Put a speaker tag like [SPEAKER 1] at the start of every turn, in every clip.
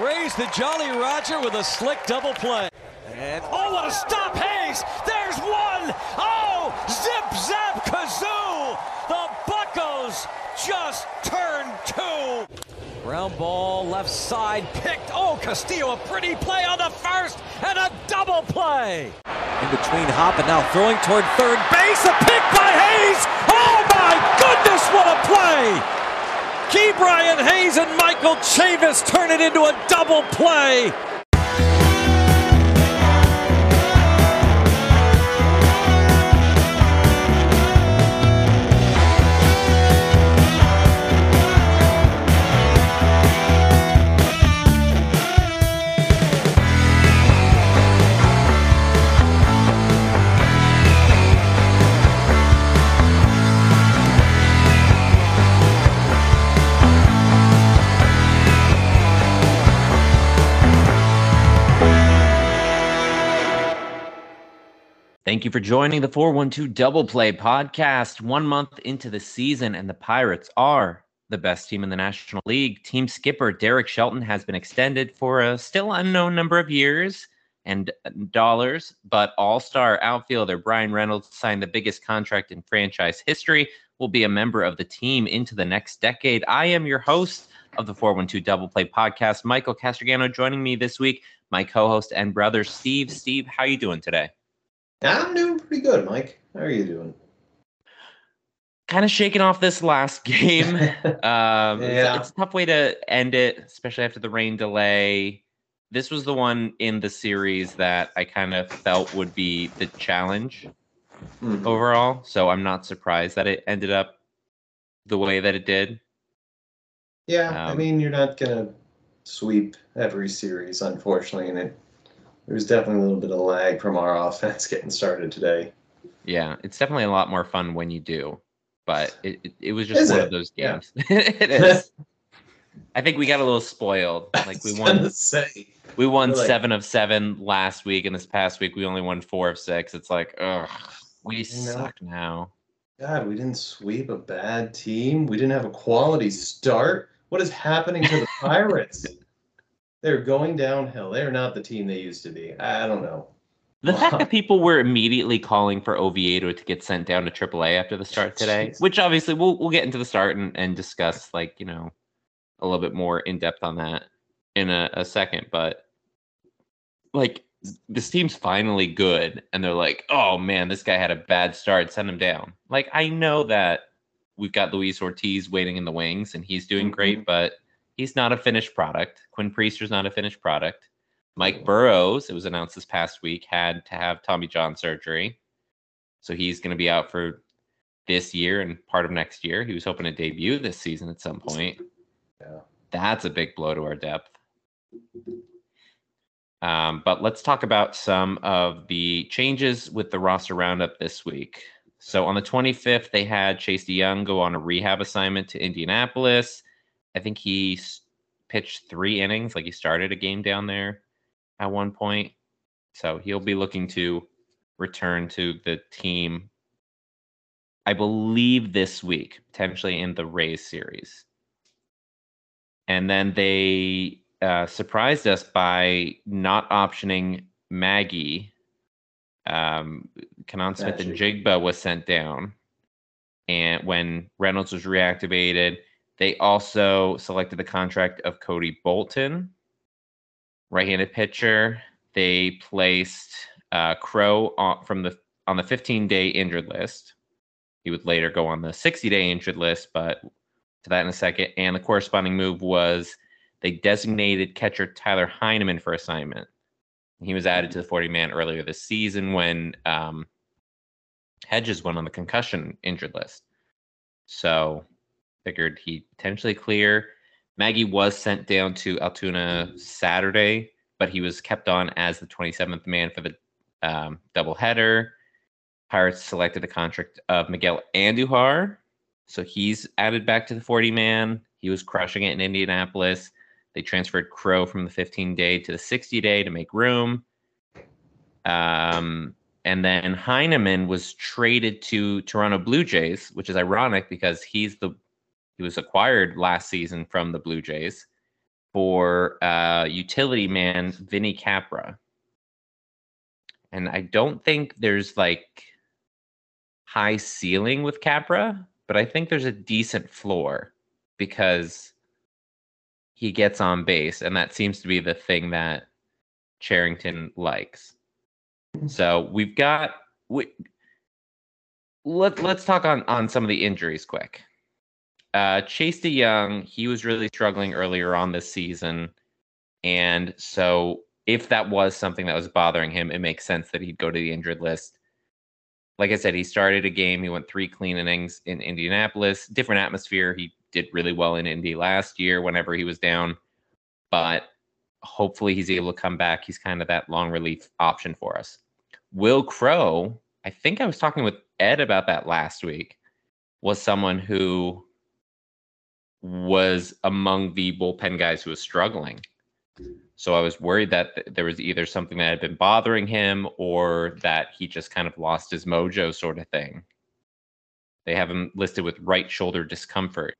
[SPEAKER 1] Raise the Jolly Roger with a slick double play. And oh, what a stop, Hayes! There's one! Oh, zip zap kazoo! The Buckos just turned two. Ground ball left side picked. Oh, Castillo, a pretty play on the first and a double play. In between Hop and now throwing toward third base. A pick by Hayes. Oh my goodness, what a play! Ke'Bryan Hayes and Michael Chavis turn it into a double play.
[SPEAKER 2] Thank you for joining the 412 Double Play podcast. One month into the season, and the Pirates are the best team in the National League. Team skipper Derek Shelton has been extended for a still unknown number of years and uh, dollars, but all star outfielder Bryan Reynolds signed the biggest contract in franchise history, will be a member of the team into the next decade. I am your host of the 412 Double Play podcast, Michael Castrogano, joining me this week, my co host and brother, Steve. Steve, how are you doing today?
[SPEAKER 3] I'm doing pretty good, Mike. How are you doing?
[SPEAKER 2] Kind of shaking off this last game. um, yeah. it's, it's, a tough way to end it, especially after the rain delay. This was the one in the series that I kind of felt would be the challenge mm-hmm. overall. So I'm not surprised that it ended up the way that it did.
[SPEAKER 3] Yeah, um, I mean, you're not gonna sweep every series, unfortunately, and it there's definitely a little bit of lag from our offense getting started today.
[SPEAKER 2] Yeah, it's definitely a lot more fun when you do, but it, it, it was just is one it? of those games. Yeah. it is. I think we got a little spoiled. Like we won. Say. We won like, seven of seven last week, and this past week we only won four of six. It's like, ugh, we suck know, now.
[SPEAKER 3] God, we didn't sweep a bad team. We didn't have a quality start. What is happening to the Pirates? They're going downhill. They're not the team they used to be. I don't know.
[SPEAKER 2] The fact that people were immediately calling for Oviedo to get sent down to AAA after the start today, Jeez. which obviously we'll we'll get into the start and, and discuss like you know a little bit more in depth on that in a, a second. But like this team's finally good, and they're like, oh man, this guy had a bad start, send him down. Like I know that we've got Luis Ortiz waiting in the wings, and he's doing great, mm-hmm. but he's not a finished product. Quinn Priester's not a finished product. Mike Burrows, it was announced this past week, had to have Tommy John surgery. So he's going to be out for this year and part of next year. He was hoping to debut this season at some point. Yeah. That's a big blow to our depth. Um, but let's talk about some of the changes with the roster roundup this week. So on the 25th, they had Chase De Jong go on a rehab assignment to Indianapolis. I think he pitched three innings, like he started a game down there at one point. So he'll be looking to return to the team, I believe, this week, potentially in the Rays series. And then they uh, surprised us by not optioning Maggie. Um, Smith-Njigba was sent down. And when Reynolds was reactivated, they also selected the contract of Cody Bolton, right-handed pitcher. They placed uh, Crowe on, from the on the 15-day injured list. He would later go on the 60-day injured list, but to that in a second. And the corresponding move was they designated catcher Tyler Heineman for assignment. He was added to the 40 man earlier this season when um, Hedges went on the concussion injured list. So figured he'd potentially clear. Maggie was sent down to Altoona Saturday, but he was kept on as the 27th man for the um, doubleheader. Pirates selected the contract of Miguel Andujar, so he's added back to the 40 man. He was crushing it in Indianapolis. They transferred Crowe from the 15 day to the 60 day to make room. Um, and then Heineman was traded to Toronto Blue Jays, which is ironic because he's the he was acquired last season from the Blue Jays. for uh, utility man Vinny Capra. And I don't think there's like high ceiling with Capra, but I think there's a decent floor because he gets on base, and that seems to be the thing that Cherington likes. So we've got we let let's talk on on some of the injuries quick. Uh, Chase De Jong, he was really struggling earlier on this season, and so if that was something that was bothering him, it makes sense that he'd go to the injured list. Like I said, he started a game. He went three clean innings in Indianapolis. Different atmosphere. He did really well in Indy last year whenever he was down, but hopefully he's able to come back. He's kind of that long relief option for us. Will Crowe, I think I was talking with Ed about that last week, was someone who was among the bullpen guys who was struggling. So I was worried that th- there was either something that had been bothering him or that he just kind of lost his mojo, sort of thing. They have him listed with right shoulder discomfort,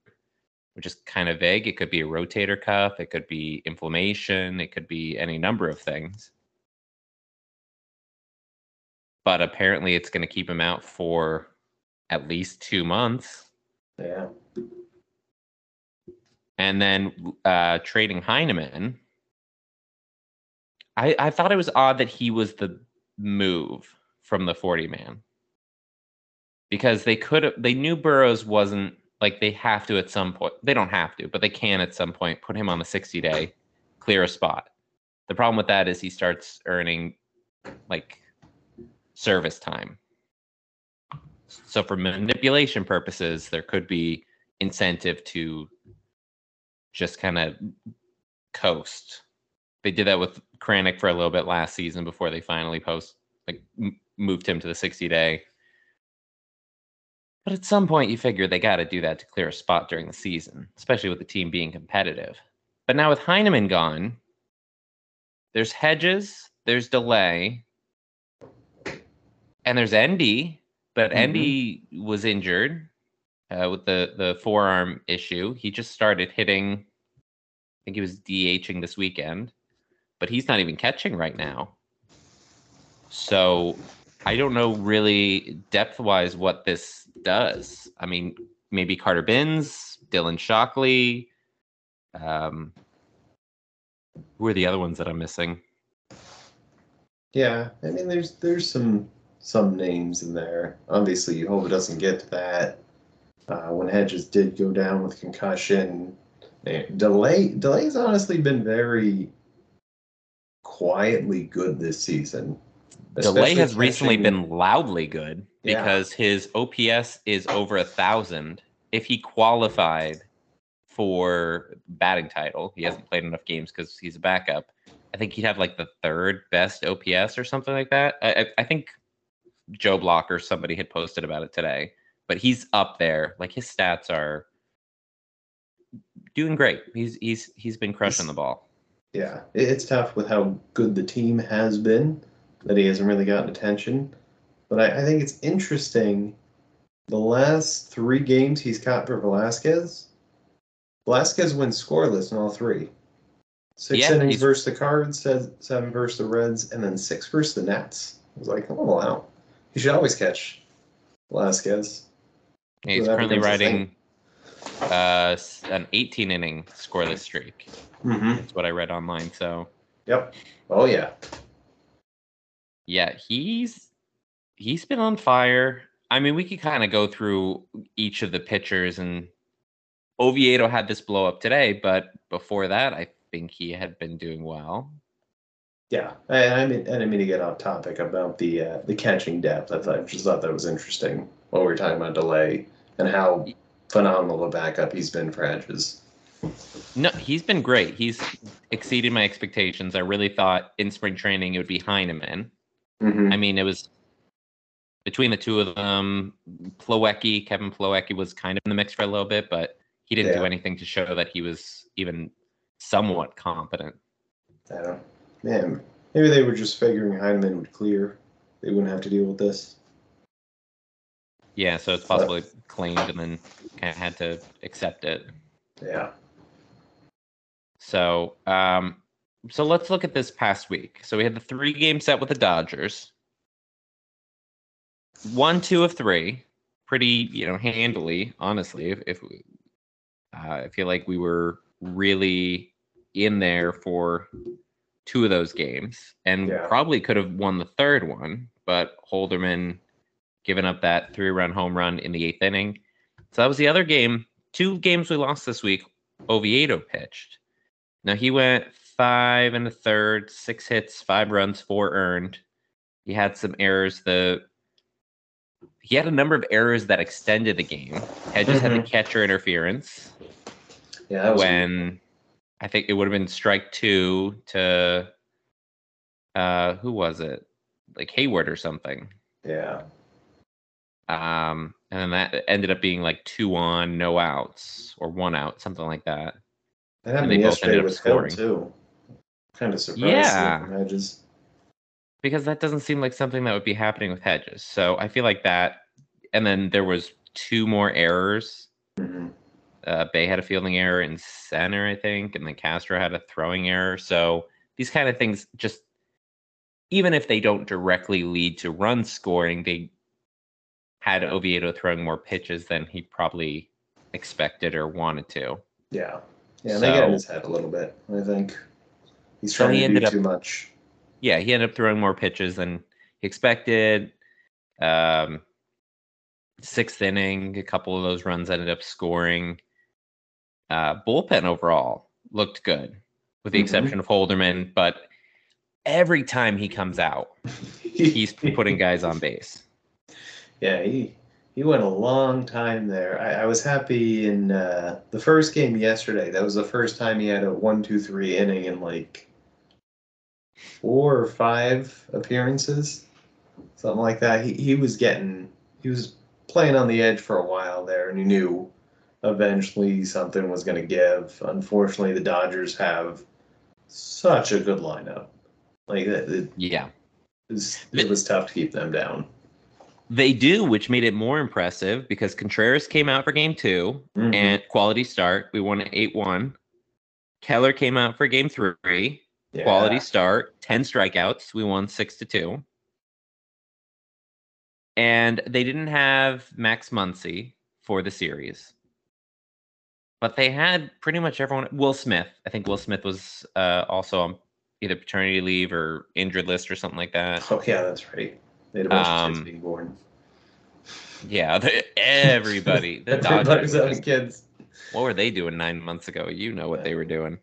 [SPEAKER 2] which is kind of vague. It could be a rotator cuff, it could be inflammation, it could be any number of things. But apparently, it's going to keep him out for at least two months.
[SPEAKER 3] Yeah.
[SPEAKER 2] And then uh, trading Heineman, I, I thought it was odd that he was the move from the 40 man because they could have, they knew Burrows wasn't like they have to at some point. They don't have to, but they can at some point put him on the 60 day, clear a spot. The problem with that is he starts earning like service time. So for manipulation purposes, there could be incentive to just kind of coast. They did that with Kranick for a little bit last season before they finally post like m- moved him to the 60 day. But at some point, you figure they got to do that to clear a spot during the season, especially with the team being competitive. But now with Heineman gone, there's Hedges, there's Delay, and there's Endy. But
[SPEAKER 3] Mhm.
[SPEAKER 2] Endy was injured uh, with the the forearm issue. He just started hitting. I think he was DHing this weekend, but he's not even catching right now. So I don't know really depth wise what this does. I mean, maybe Carter Bins, Dylan Shockley. Um, who are the other ones that I'm missing?
[SPEAKER 3] Yeah, I mean, there's there's some some names in there. Obviously, you hope it doesn't get to that. Uh, when Hedges did go down with concussion, delay delay's honestly been very quietly good this season.
[SPEAKER 2] Delay has recently been loudly good
[SPEAKER 3] Yeah.
[SPEAKER 2] because his OPS is over a thousand. If he qualified for batting title, he hasn't played enough games because he's a backup. I think he'd have like the third best OPS or something like that. I, I, I think Joe Block or somebody had posted about it today, but he's up there. Like his stats are doing great. He's he's he's been crushing the ball.
[SPEAKER 3] Yeah, it's tough with how good the team has been that he hasn't really gotten attention. But I, I think it's interesting. The last three games he's caught for Velasquez, Velasquez wins scoreless in all three. Six
[SPEAKER 2] Yeah,
[SPEAKER 3] innings versus the Cards, seven versus the Reds, and then six versus the Nats. I was like, oh wow, he should always catch Velasquez.
[SPEAKER 2] Yeah, he's currently riding uh, an 18 inning scoreless streak.
[SPEAKER 3] Mm-hmm.
[SPEAKER 2] That's what I read online. So
[SPEAKER 3] Yep. Oh yeah.
[SPEAKER 2] yeah, he's he's been on fire. I mean, we could kind of go through each of the pitchers, and Oviedo had this blow up today, but before that, I think he had been doing well.
[SPEAKER 3] Yeah, I, I mean, I mean to get off topic about the uh, the catching depth. I thought, just thought that was interesting while we were talking about delay and how phenomenal a backup he's been for Hedges.
[SPEAKER 2] No, he's been great. He's exceeded my expectations. I really thought in spring training it would be Heineman.
[SPEAKER 3] Mm-hmm.
[SPEAKER 2] I mean, it was between the two of them. Plawecki, Kevin Plawecki was kind of in the mix for a little bit, but he didn't do anything to show that he was even somewhat competent.
[SPEAKER 3] I don't. Man, maybe they were just figuring Heineman would clear. They wouldn't have to deal with this.
[SPEAKER 2] Yeah, so it's possibly claimed and then kind of had to accept it.
[SPEAKER 3] Yeah.
[SPEAKER 2] So, um, so let's look at this past week. So we had the three game set with the Dodgers. One, two of three, pretty you know handily. Honestly, if, if uh, I feel like we were really in there for two of those games, and
[SPEAKER 3] Yeah.
[SPEAKER 2] probably could have won the third one, but Holderman giving up that three run home run in the eighth inning. So that was the other game. Two games we lost this week. Oviedo pitched. Now he went five and a third, six hits, five runs, four earned. He had some errors. The he had a number of errors that extended the game. Hedges had the
[SPEAKER 3] Mhm.
[SPEAKER 2] catcher interference
[SPEAKER 3] Yeah, that was
[SPEAKER 2] when I think it would have been strike two to uh who was it? Like Heyward or something.
[SPEAKER 3] yeah.
[SPEAKER 2] Um and then that ended up being like two on, no outs, or one out, something like that.
[SPEAKER 3] That happened
[SPEAKER 2] they both
[SPEAKER 3] yesterday
[SPEAKER 2] ended up
[SPEAKER 3] with
[SPEAKER 2] scoring.
[SPEAKER 3] too. Kind of surprised.
[SPEAKER 2] Yeah.
[SPEAKER 3] Hedges.
[SPEAKER 2] because that doesn't seem like something that would be happening with hedges. So I feel like that. And then there was two more errors.
[SPEAKER 3] Mhm.
[SPEAKER 2] Uh, Bae had a fielding error in center, I think, and then Castro had a throwing error. So these kind of things just, even if they don't directly lead to run scoring, they had Oviedo throwing more pitches than he probably expected or wanted to.
[SPEAKER 3] Yeah. Yeah, they got in his head a little bit. I think he's
[SPEAKER 2] So
[SPEAKER 3] trying
[SPEAKER 2] he
[SPEAKER 3] to
[SPEAKER 2] ended
[SPEAKER 3] do
[SPEAKER 2] up-
[SPEAKER 3] too much.
[SPEAKER 2] yeah, he ended up throwing more pitches than he expected. Um, sixth inning, a couple of those runs ended up scoring. Uh, bullpen overall looked good, with the
[SPEAKER 3] Mhm.
[SPEAKER 2] exception of Holderman. But every time he comes out, he's putting guys on base.
[SPEAKER 3] Yeah, he he went a long time there. I, I was happy in uh, the first game yesterday. That was the first time he had a one, two, three inning in like four or five appearances, something like that. He he was getting he was playing on the edge for a while there, and he knew eventually something was going to give. Unfortunately, the Dodgers have such a good lineup. Like it, it,
[SPEAKER 2] Yeah,
[SPEAKER 3] was, it was tough to keep them down.
[SPEAKER 2] They do, which made it more impressive because Contreras came out for game 2
[SPEAKER 3] Mhm.
[SPEAKER 2] and quality start. We won 8 1. Keller came out for game three.
[SPEAKER 3] Yeah.
[SPEAKER 2] quality start, 10 strikeouts. We won 6 to 2. And they didn't have Max Muncy for the series. But they had pretty much everyone. Will Smith. I think Will Smith was uh, also on either paternity leave or injured list or something like that.
[SPEAKER 3] Oh yeah, that's right. They had a bunch of
[SPEAKER 2] Um,
[SPEAKER 3] kids being born.
[SPEAKER 2] Yeah, the, everybody. The Dodgers.
[SPEAKER 3] having kids.
[SPEAKER 2] what were they doing nine months ago? You know what they were doing.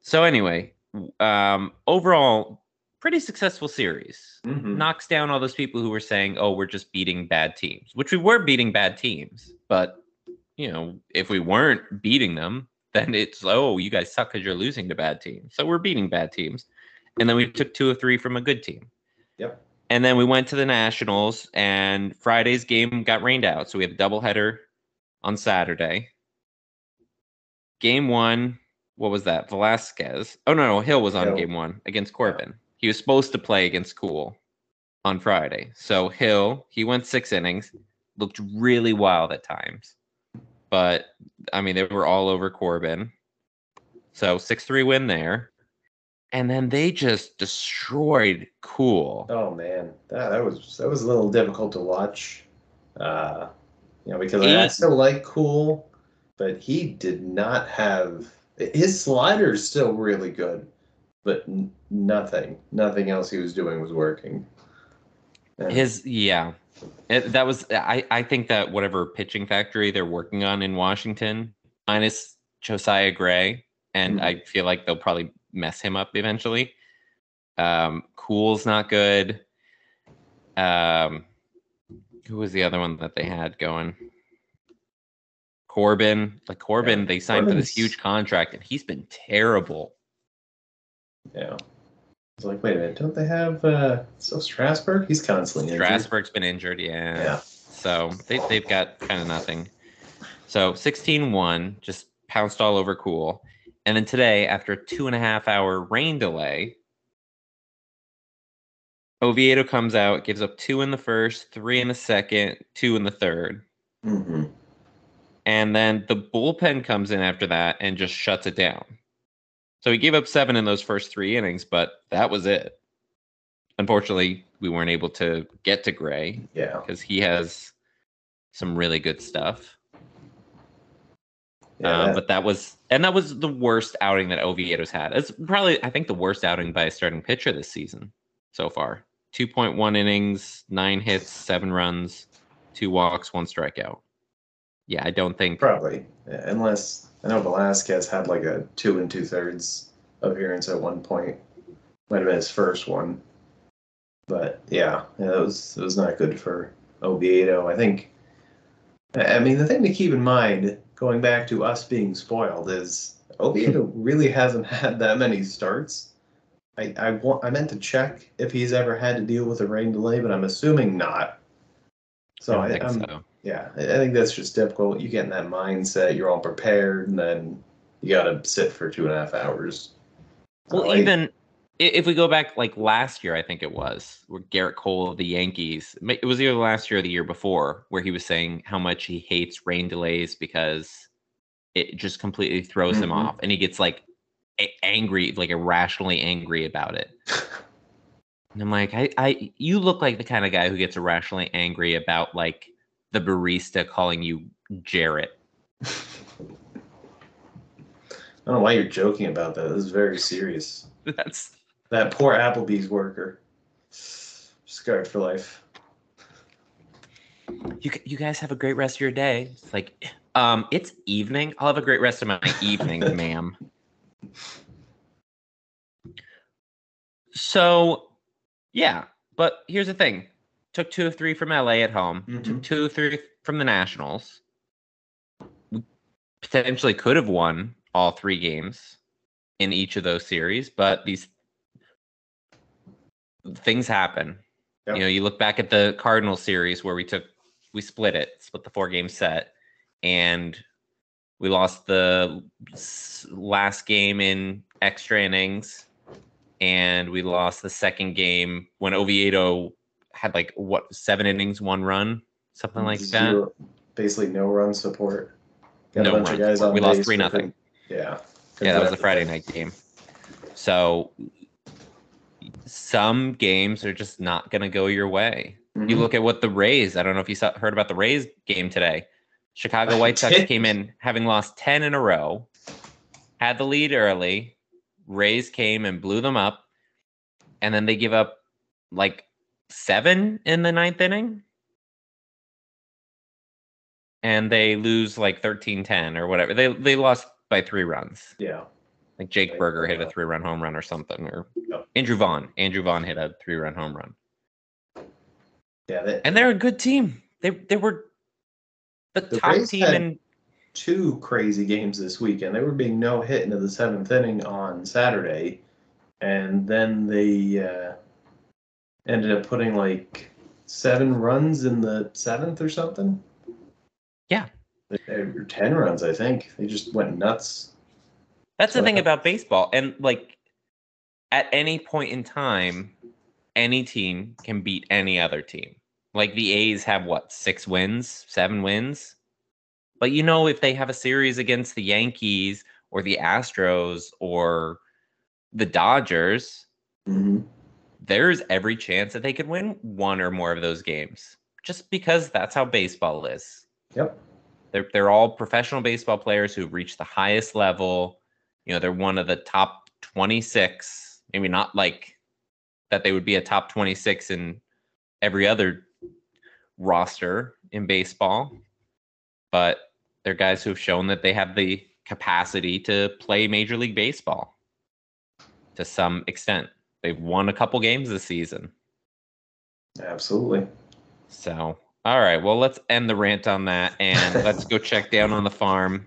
[SPEAKER 2] So anyway, um, overall, pretty successful series.
[SPEAKER 3] Mhm.
[SPEAKER 2] Knocks down all those people who were saying, "Oh, we're just beating bad teams," which we were beating bad teams. But you know, if we weren't beating them, then it's oh, you guys suck because you're losing to bad teams. So we're beating bad teams, and then we took two or three from a good team.
[SPEAKER 3] Yep.
[SPEAKER 2] And then we went to the Nationals, and Friday's game got rained out. So we have a doubleheader on Saturday. Game one, what was that? Velasquez. Oh, no, no. Hill was on
[SPEAKER 3] Hill.
[SPEAKER 2] game one against Corbin. He was supposed to play against Kuhl on Friday. So Hill, he went six innings, looked really wild at times. But, I mean, they were all over Corbin. So 6 3 win there. And then they just destroyed Kuhl.
[SPEAKER 3] Oh man, that, that was that was a little difficult to watch. Uh, you know, because I still like Kuhl, but he did not have his slider is still really good, but n- nothing, nothing else he was doing was working.
[SPEAKER 2] His yeah, It- that was I. I think that whatever pitching factory they're working on in Washington, minus Josiah Gray, and
[SPEAKER 3] Mhm.
[SPEAKER 2] I feel like they'll probably mess him up eventually. Um, Kuhl's not good. Um, who was the other one that they had going? Corbin, like Corbin,
[SPEAKER 3] Yeah,
[SPEAKER 2] they signed for this huge contract, and he's been terrible.
[SPEAKER 3] yeah, it's like wait a minute, don't they have uh, so Strasburg? He's constantly injured.
[SPEAKER 2] Strasburg's been injured, yeah.
[SPEAKER 3] Yeah.
[SPEAKER 2] So they, they've got kind of nothing. So 16 1, just pounced all over Kuhl. And then today, after a two and a half hour rain delay, Oviedo comes out, gives up two in the first, three in the second, two in the third.
[SPEAKER 3] hmm
[SPEAKER 2] And then the bullpen comes in after that and just shuts it down. So he gave up seven in those first three innings, but that was it. Unfortunately, we weren't able to get to Gray
[SPEAKER 3] Yeah.
[SPEAKER 2] because he has some really good stuff.
[SPEAKER 3] Yeah,
[SPEAKER 2] um, but that was, and that was the worst outing that Oviedo's had. It's probably, I think, the worst outing by a starting pitcher this season so far. 2.1 innings, nine hits, seven runs, two walks, one strikeout. Yeah, I don't think.
[SPEAKER 3] probably. Yeah, unless I know Velasquez had like a two and two thirds appearance at one point. Might have been his first one. But yeah, yeah, it was it was not good for Oviedo. I think I mean the thing to keep in mind, going back to us being spoiled, is Oviedo really hasn't had that many starts. I, I want I meant to check if he's ever had to deal with a rain delay, but I'm assuming not. So
[SPEAKER 2] I,
[SPEAKER 3] I
[SPEAKER 2] think
[SPEAKER 3] I'm,
[SPEAKER 2] so.
[SPEAKER 3] yeah, I I think that's just typical. You get in that mindset, you're all prepared, and then you got to sit for two and a half hours.
[SPEAKER 2] Well,
[SPEAKER 3] Like,
[SPEAKER 2] even i- if we go back like last year, I think it was where Gerrit Cole of the Yankees. It was either last year or the year before, where he was saying how much he hates rain delays because it just completely throws him
[SPEAKER 3] Mhm.
[SPEAKER 2] off, and he gets like a- angry, like irrationally angry about it. And I'm like, I, I, you look like the kind of guy who gets irrationally angry about like the barista calling you Jarrett.
[SPEAKER 3] I don't know why you're joking about that. This is very serious.
[SPEAKER 2] That's
[SPEAKER 3] That poor Applebee's worker, scarred for life.
[SPEAKER 2] you. You guys have a great rest of your day. It's like, um, it's evening. I'll have a great rest of my evening, ma'am. So, yeah, but here's the thing: took two of three from LA at home. Took
[SPEAKER 3] Mhm.
[SPEAKER 2] two of three from the Nationals. We potentially could have won all three games in each of those series, but these things happen.
[SPEAKER 3] Yep.
[SPEAKER 2] You know, you look back at the Cardinal series where we took we split it, split the four game set, and we lost the last game in extra innings, and we lost the second game when Oviedo had like what seven innings, one run, something like that.
[SPEAKER 3] Basically, no run support. Got
[SPEAKER 2] No
[SPEAKER 3] a bunch
[SPEAKER 2] run
[SPEAKER 3] of guys
[SPEAKER 2] support.
[SPEAKER 3] on
[SPEAKER 2] We lost 3 nothing.
[SPEAKER 3] Yeah.
[SPEAKER 2] Yeah, that was the Friday night game. So some games are just not going to go your way. You
[SPEAKER 3] Mhm.
[SPEAKER 2] look at what the Rays, I don't know if you saw, heard about the Rays game today. Chicago White Sox came in having lost 10 in a row, had the lead early. Rays came and blew them up. And then they give up like seven in the ninth inning. And they lose like 13 10 or whatever. They, they lost by three runs.
[SPEAKER 3] Yeah.
[SPEAKER 2] Like Jake Burger hit a
[SPEAKER 3] uh,
[SPEAKER 2] three run home run or something, or Andrew Vaughn. Andrew Vaughn hit a three run home run.
[SPEAKER 3] Yeah. That,
[SPEAKER 2] And they're a good team. They they were the,
[SPEAKER 3] The
[SPEAKER 2] top
[SPEAKER 3] Rays
[SPEAKER 2] team
[SPEAKER 3] had-
[SPEAKER 2] in
[SPEAKER 3] two crazy games this weekend. They were being no hit into the seventh inning on Saturday, and then they uh, ended up putting like seven runs in the seventh or something.
[SPEAKER 2] Yeah.
[SPEAKER 3] They- they- or ten runs, I think. They just went nuts.
[SPEAKER 2] That's the thing about baseball. And like at any point in time, any team can beat any other team. Like the A's have what, six wins, seven wins? But you know, if they have a series against the Yankees or the Astros or the Dodgers,
[SPEAKER 3] Mm-hmm.
[SPEAKER 2] there's every chance that they could win one or more of those games. Just because that's how baseball is.
[SPEAKER 3] Yep.
[SPEAKER 2] They're they're all professional baseball players who've reached the highest level. You know, they're one of the top 26. Maybe not like that they would be a top 26 in every other roster in baseball, but they're guys who've shown that they have the capacity to play Major League Baseball to some extent. They've won a couple games this season.
[SPEAKER 3] Absolutely.
[SPEAKER 2] So, all right. Well, let's end the rant on that and let's go check down on the farm.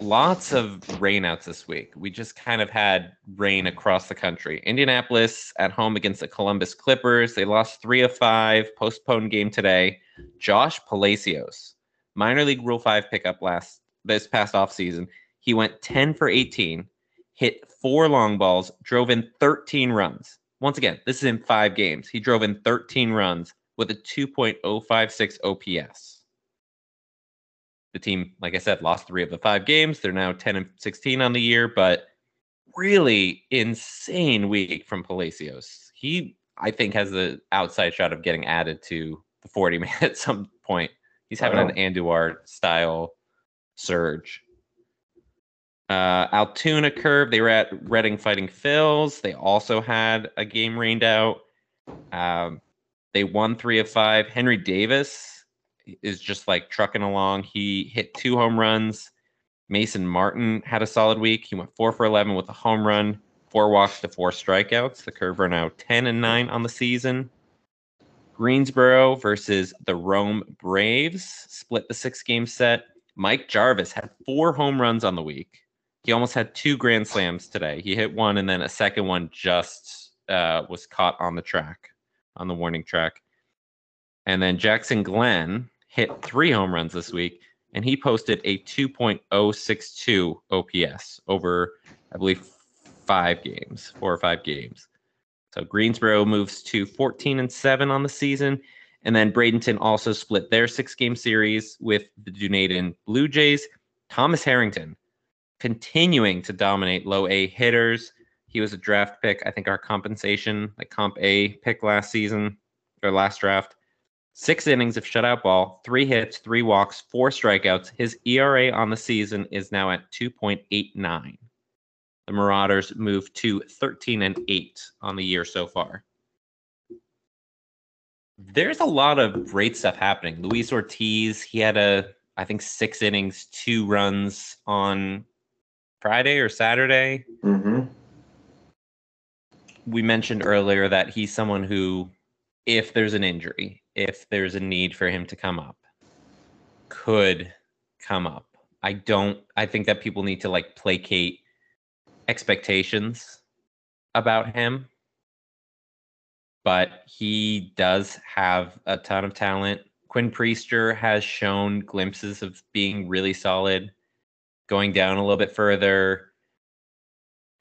[SPEAKER 2] Lots of rainouts this week. We just kind of had rain across the country. Indianapolis at home against the Columbus Clippers. They lost three of five. Postponed game today. Josh Palacios, minor league Rule Five pickup last this past offseason. He went 10 for 18, hit four long balls, drove in 13 runs. Once again, this is in five games. He drove in 13 runs with a 2.056 OPS. The team, like I said, lost three of the five games. They're now 10 and 16 on the year, but really insane week from Palacios. He, I think, has the outside shot of getting added to the 40 man at some point. He's having an Andujar style surge. Uh, Altoona curve. They were at Reading fighting Phils. They also had a game rained out. Um, they won three of five. Henry Davis is just like trucking along. He hit two home runs. Mason Martin had a solid week. He went four for 11 with a home run, four walks to four strikeouts. The Curve are now 10 and 9 on the season. Greensboro versus the Rome Braves split the six game set. Mike Jarvis had four home runs on the week. He almost had two grand slams today. He hit one and then a second one just uh, was caught on the track, on the warning track. And then Jackson Glenn hit three home runs this week, and he posted a 2.062 OPS over, I believe, five games, four or five games. So Greensboro moves to 14 and 7 on the season. And then Bradenton also split their six game series with the Dunedin Blue Jays. Thomas Harrington continuing to dominate low A hitters. He was a draft pick. I think our compensation, like comp A pick last season or last draft. Six innings of shutout ball, three hits, three walks, four strikeouts. His ERA on the season is now at 2.89. The Marauders move to 13 and 8 on the year so far. There's a lot of great stuff happening. Luis Ortiz, he had a, I think, six innings, two runs on Friday or Saturday.
[SPEAKER 3] Mm-hmm.
[SPEAKER 2] We mentioned earlier that he's someone who, if there's an injury, if there's a need for him to come up, could come up. I don't, I think that people need to like placate expectations about him. But he does have a ton of talent. Quinn Priester has shown glimpses of being really solid. Going down a little bit further,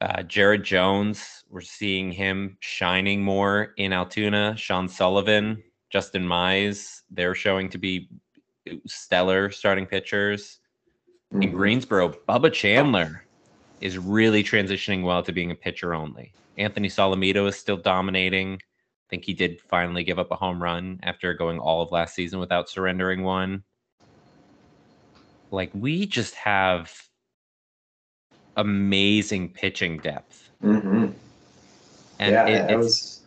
[SPEAKER 2] uh, Jared Jones, we're seeing him shining more in Altoona. Sean Sullivan, Justin Mize, they're showing to be stellar starting pitchers. In
[SPEAKER 3] Mhm.
[SPEAKER 2] Greensboro, Bubba Chandler is really transitioning well to being a pitcher only. Anthony Solometo is still dominating. I think he did finally give up a home run after going all of last season without surrendering one. Like we just have amazing pitching depth.
[SPEAKER 3] Mm-hmm.
[SPEAKER 2] And
[SPEAKER 3] yeah,
[SPEAKER 2] it- it's-
[SPEAKER 3] was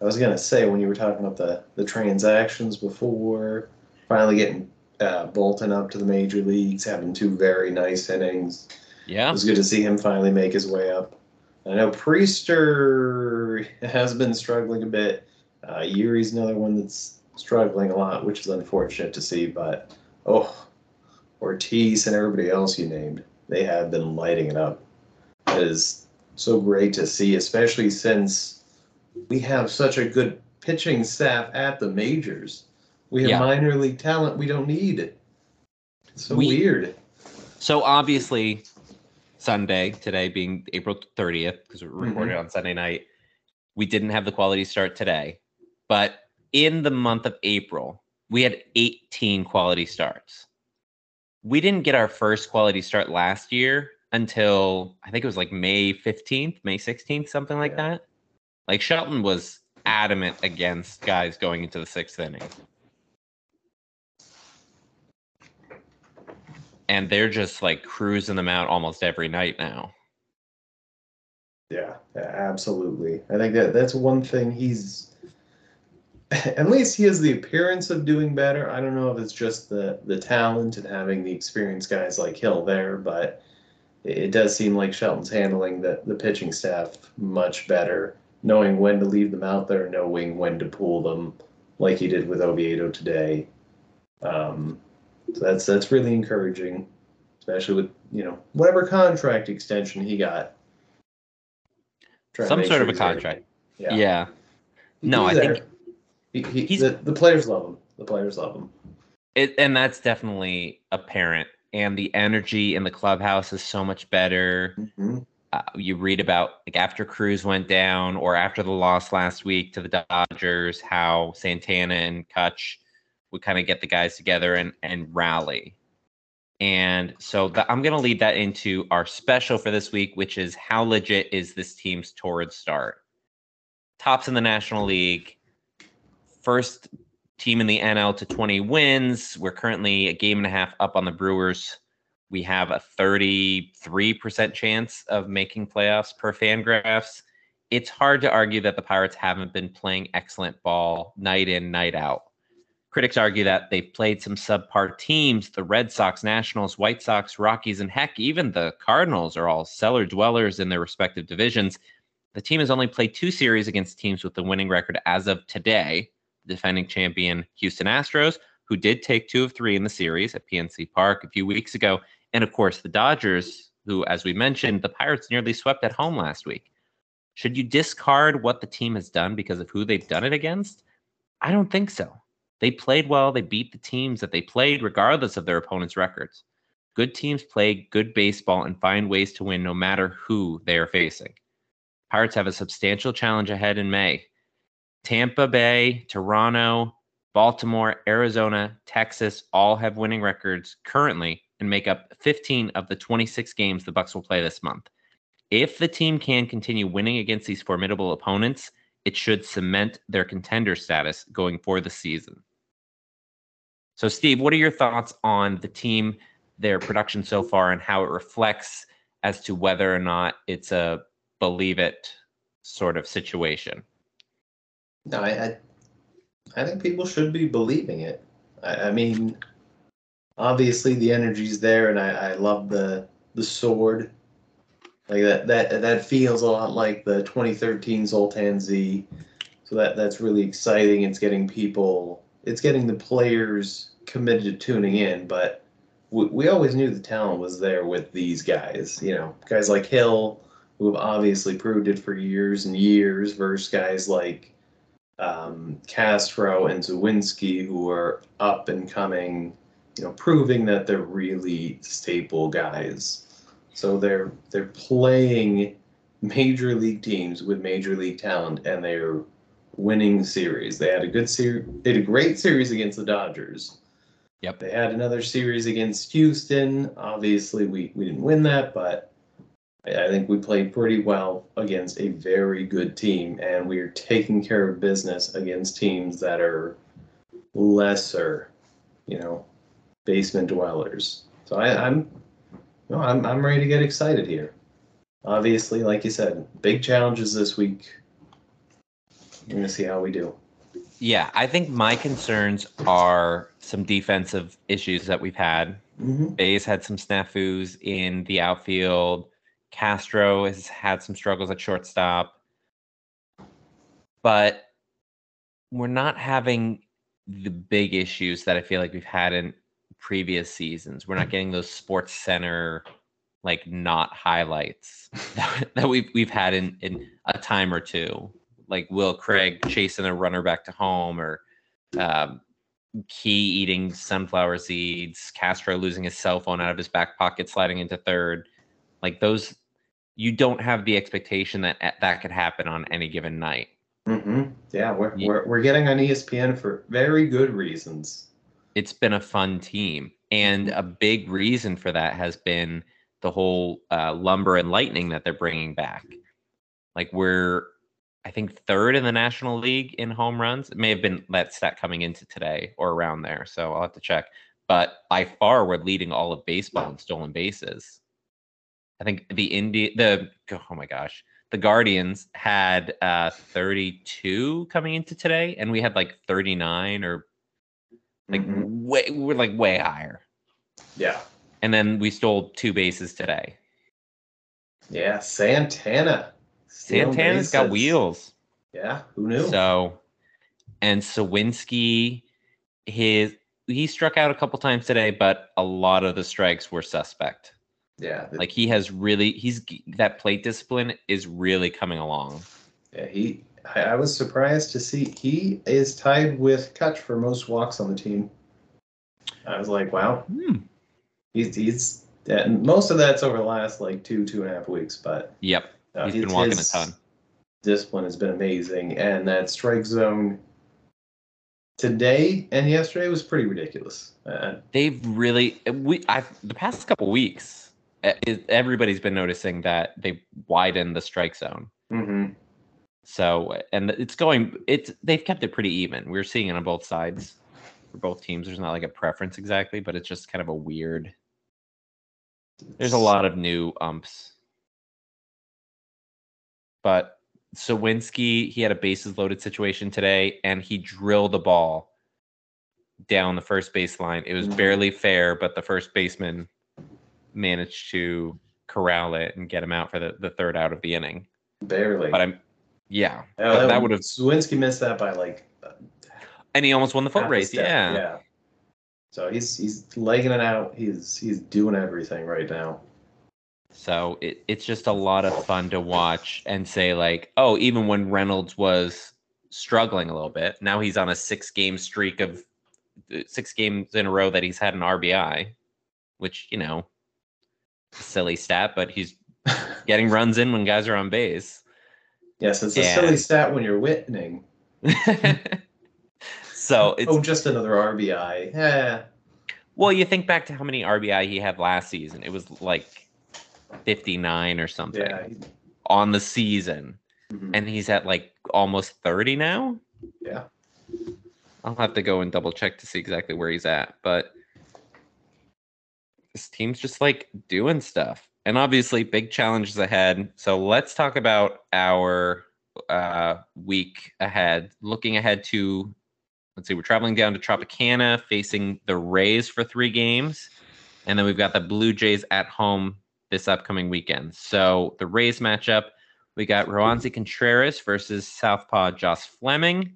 [SPEAKER 3] I was gonna say when you were talking about the the transactions before, finally getting uh, Bolton up to the major leagues, having two very nice innings.
[SPEAKER 2] Yeah, it
[SPEAKER 3] was good to see him finally make his way up. I know Priester has been struggling a bit. Uh, Yuri's another one that's struggling a lot, which is unfortunate to see. But oh, Ortiz and everybody else you named, they have been lighting it up. It is so great to see, especially since we have such a good pitching staff at the majors. We have
[SPEAKER 2] Yeah.
[SPEAKER 3] minor league talent we don't need. It's so
[SPEAKER 2] We-
[SPEAKER 3] weird.
[SPEAKER 2] So obviously, Sunday today being April thirtieth because we recorded
[SPEAKER 3] Mm-hmm.
[SPEAKER 2] on Sunday night, we didn't have the quality start today, but in the month of April, we had eighteen quality starts. We didn't get our first quality start last year until I think it was like May fifteenth, May sixteenth, something like
[SPEAKER 3] Yeah.
[SPEAKER 2] that. Like Shelton was adamant against guys going into the sixth inning. And they're just like cruising them out almost every night now.
[SPEAKER 3] Yeah, absolutely. I think that that's one thing he's at least he has the appearance of doing better. I don't know if it's just the the talent and having the experienced guys like Hill there, but it does seem like Shelton's handling the the pitching staff much better, knowing when to leave them out there, knowing when to pull them, like he did with Oviedo today. Um, so that's that's really encouraging, especially with you know whatever contract extension he got.
[SPEAKER 2] Some sort
[SPEAKER 3] sure
[SPEAKER 2] of a
[SPEAKER 3] there.
[SPEAKER 2] contract.
[SPEAKER 3] Yeah.
[SPEAKER 2] Yeah. No,
[SPEAKER 3] He's
[SPEAKER 2] I think
[SPEAKER 3] he, he,
[SPEAKER 2] he's-
[SPEAKER 3] the, the players love him. The players love him.
[SPEAKER 2] It, and that's definitely apparent. And the energy in the clubhouse is so much better.
[SPEAKER 3] Mm-hmm.
[SPEAKER 2] Uh, you read about like after Cruz went down or after the loss last week to the Dodgers, how Santana and Kutch would kind of get the guys together and, and rally. And so the, I'm going to lead that into our special for this week, which is how legit is this team's torrid start? Tops in the National League, first team in the NL to 20 wins. We're currently a game and a half up on the Brewers. We have a 33% chance of making playoffs per Fangraphs. It's hard to argue that the Pirates haven't been playing excellent ball night in, night out. Critics argue that they've played some subpar teams. The Red Sox, Nationals, White Sox, Rockies, and heck, even the Cardinals are all cellar dwellers in their respective divisions. The team has only played two series against teams with the winning record as of today The defending champion Houston Astros, who did take two of three in the series at PNC Park a few weeks ago. And of course, the Dodgers, who, as we mentioned, the Pirates nearly swept at home last week. Should you discard what the team has done because of who they've done it against? I don't think so. They played well. They beat the teams that they played, regardless of their opponents' records. Good teams play good baseball and find ways to win no matter who they are facing. Pirates have a substantial challenge ahead in May. Tampa Bay, Toronto, Baltimore, Arizona, Texas all have winning records currently and make up 15 of the 26 games the Bucks will play this month. If the team can continue winning against these formidable opponents, it should cement their contender status going for the season. So, Steve, what are your thoughts on the team, their production so far, and how it reflects as to whether or not it's a believe it sort of situation?
[SPEAKER 3] No, I, I, I think people should be believing it. I, I mean, obviously the energy's there, and I, I love the the sword. Like that, that that feels a lot like the 2013 Zoltan Z. So that that's really exciting. It's getting people, it's getting the players committed to tuning in. But we, we always knew the talent was there with these guys. You know, guys like Hill, who have obviously proved it for years and years, versus guys like um, Castro and Suwinski, who are up and coming, you know, proving that they're really staple guys. So they're they're playing major league teams with major league talent, and they're winning series. They had a good series. They had a great series against the Dodgers.
[SPEAKER 2] Yep.
[SPEAKER 3] They had another series against Houston. Obviously, we we didn't win that, but I think we played pretty well against a very good team, and we are taking care of business against teams that are lesser, you know, basement dwellers. So I, I'm, no, I'm, I'm ready to get excited here. Obviously, like you said, big challenges this week. We're gonna see how we do.
[SPEAKER 2] Yeah, I think my concerns are some defensive issues that we've had.
[SPEAKER 3] Mm-hmm.
[SPEAKER 2] Bae's had some snafus in the outfield. Castro has had some struggles at shortstop, but we're not having the big issues that I feel like we've had in previous seasons. We're not getting those Sports Center like not highlights that, that we've we've had in in a time or two, like Will Craig chasing a runner back to home or um, Key eating sunflower seeds, Castro losing his cell phone out of his back pocket, sliding into third. Like those you don't have the expectation that that could happen on any given night.
[SPEAKER 3] Mm-hmm. Yeah, we're, yeah. we're we're getting on ESPN for very good reasons.
[SPEAKER 2] It's been a fun team, and a big reason for that has been the whole uh, lumber and lightning that they're bringing back. Like we're, I think third in the National League in home runs. It may have been that stat coming into today or around there, so I'll have to check. But by far, we're leading all of baseball in stolen bases. I think the India the oh my gosh the Guardians had uh 32 coming into today, and we had like 39 or like mm-hmm. way we're like way higher.
[SPEAKER 3] Yeah.
[SPEAKER 2] And then we stole two bases today.
[SPEAKER 3] Yeah, Santana.
[SPEAKER 2] Santana's got wheels.
[SPEAKER 3] Yeah, who knew?
[SPEAKER 2] So, and Suwinski, his he struck out a couple times today, but a lot of the strikes were suspect.
[SPEAKER 3] Yeah.
[SPEAKER 2] Like he has really he's that plate discipline is really coming along.
[SPEAKER 3] Yeah, he I, I was surprised to see he is tied with Kutch for most walks on the team. I was like, wow.
[SPEAKER 2] Hmm.
[SPEAKER 3] He's he's and most of that's over the last like two, two and a half weeks, but
[SPEAKER 2] Yep. Uh, he's been walking a ton.
[SPEAKER 3] Discipline has been amazing. And that strike zone today and yesterday was pretty ridiculous. Uh,
[SPEAKER 2] They've really we I've the past couple weeks everybody's been noticing that they widen the strike zone.
[SPEAKER 3] mhm.
[SPEAKER 2] So and it's going it's they've kept it pretty even. We're seeing it on both sides for both teams. There's not like a preference exactly, but it's just kind of a weird there's a lot of new umps. But Suwinski, he had a bases loaded situation today and he drilled the ball down the first baseline. It was
[SPEAKER 3] Mhm.
[SPEAKER 2] barely fair, but the first baseman managed to corral it and get him out for the, the third out of the inning.
[SPEAKER 3] barely.
[SPEAKER 2] But I'm yeah.
[SPEAKER 3] Yeah,
[SPEAKER 2] that, would have
[SPEAKER 3] Suwinski missed that by like uh,
[SPEAKER 2] and he almost won the foot race.
[SPEAKER 3] step,
[SPEAKER 2] Yeah.
[SPEAKER 3] yeah. So he's he's legging it out. He's he's doing everything right now.
[SPEAKER 2] So it, it's just a lot of fun to watch and say like, oh, even when Reynolds was struggling a little bit, now he's on a six game streak of uh, six games in a row that he's had an RBI, which you know, silly stat, but he's getting runs in when guys are on base.
[SPEAKER 3] Yes, it's a silly stat when you're winning.
[SPEAKER 2] so it's
[SPEAKER 3] oh, just another RBI. Yeah.
[SPEAKER 2] well, you think back to how many RBI he had last season. It was like 59 or something
[SPEAKER 3] Yeah.
[SPEAKER 2] on the season.
[SPEAKER 3] Mhm.
[SPEAKER 2] and he's at like almost 30 now.
[SPEAKER 3] Yeah.
[SPEAKER 2] I'll have to go and double check to see exactly where he's at, but this team's just like doing stuff. And obviously big challenges ahead. So let's talk about our uh week ahead. Looking ahead to let's see, we're traveling down to Tropicana facing the Rays for 3 games. And then we've got the Blue Jays at home this upcoming weekend. So the Rays matchup we got Roansy Contreras versus Southpaw Josh Fleming.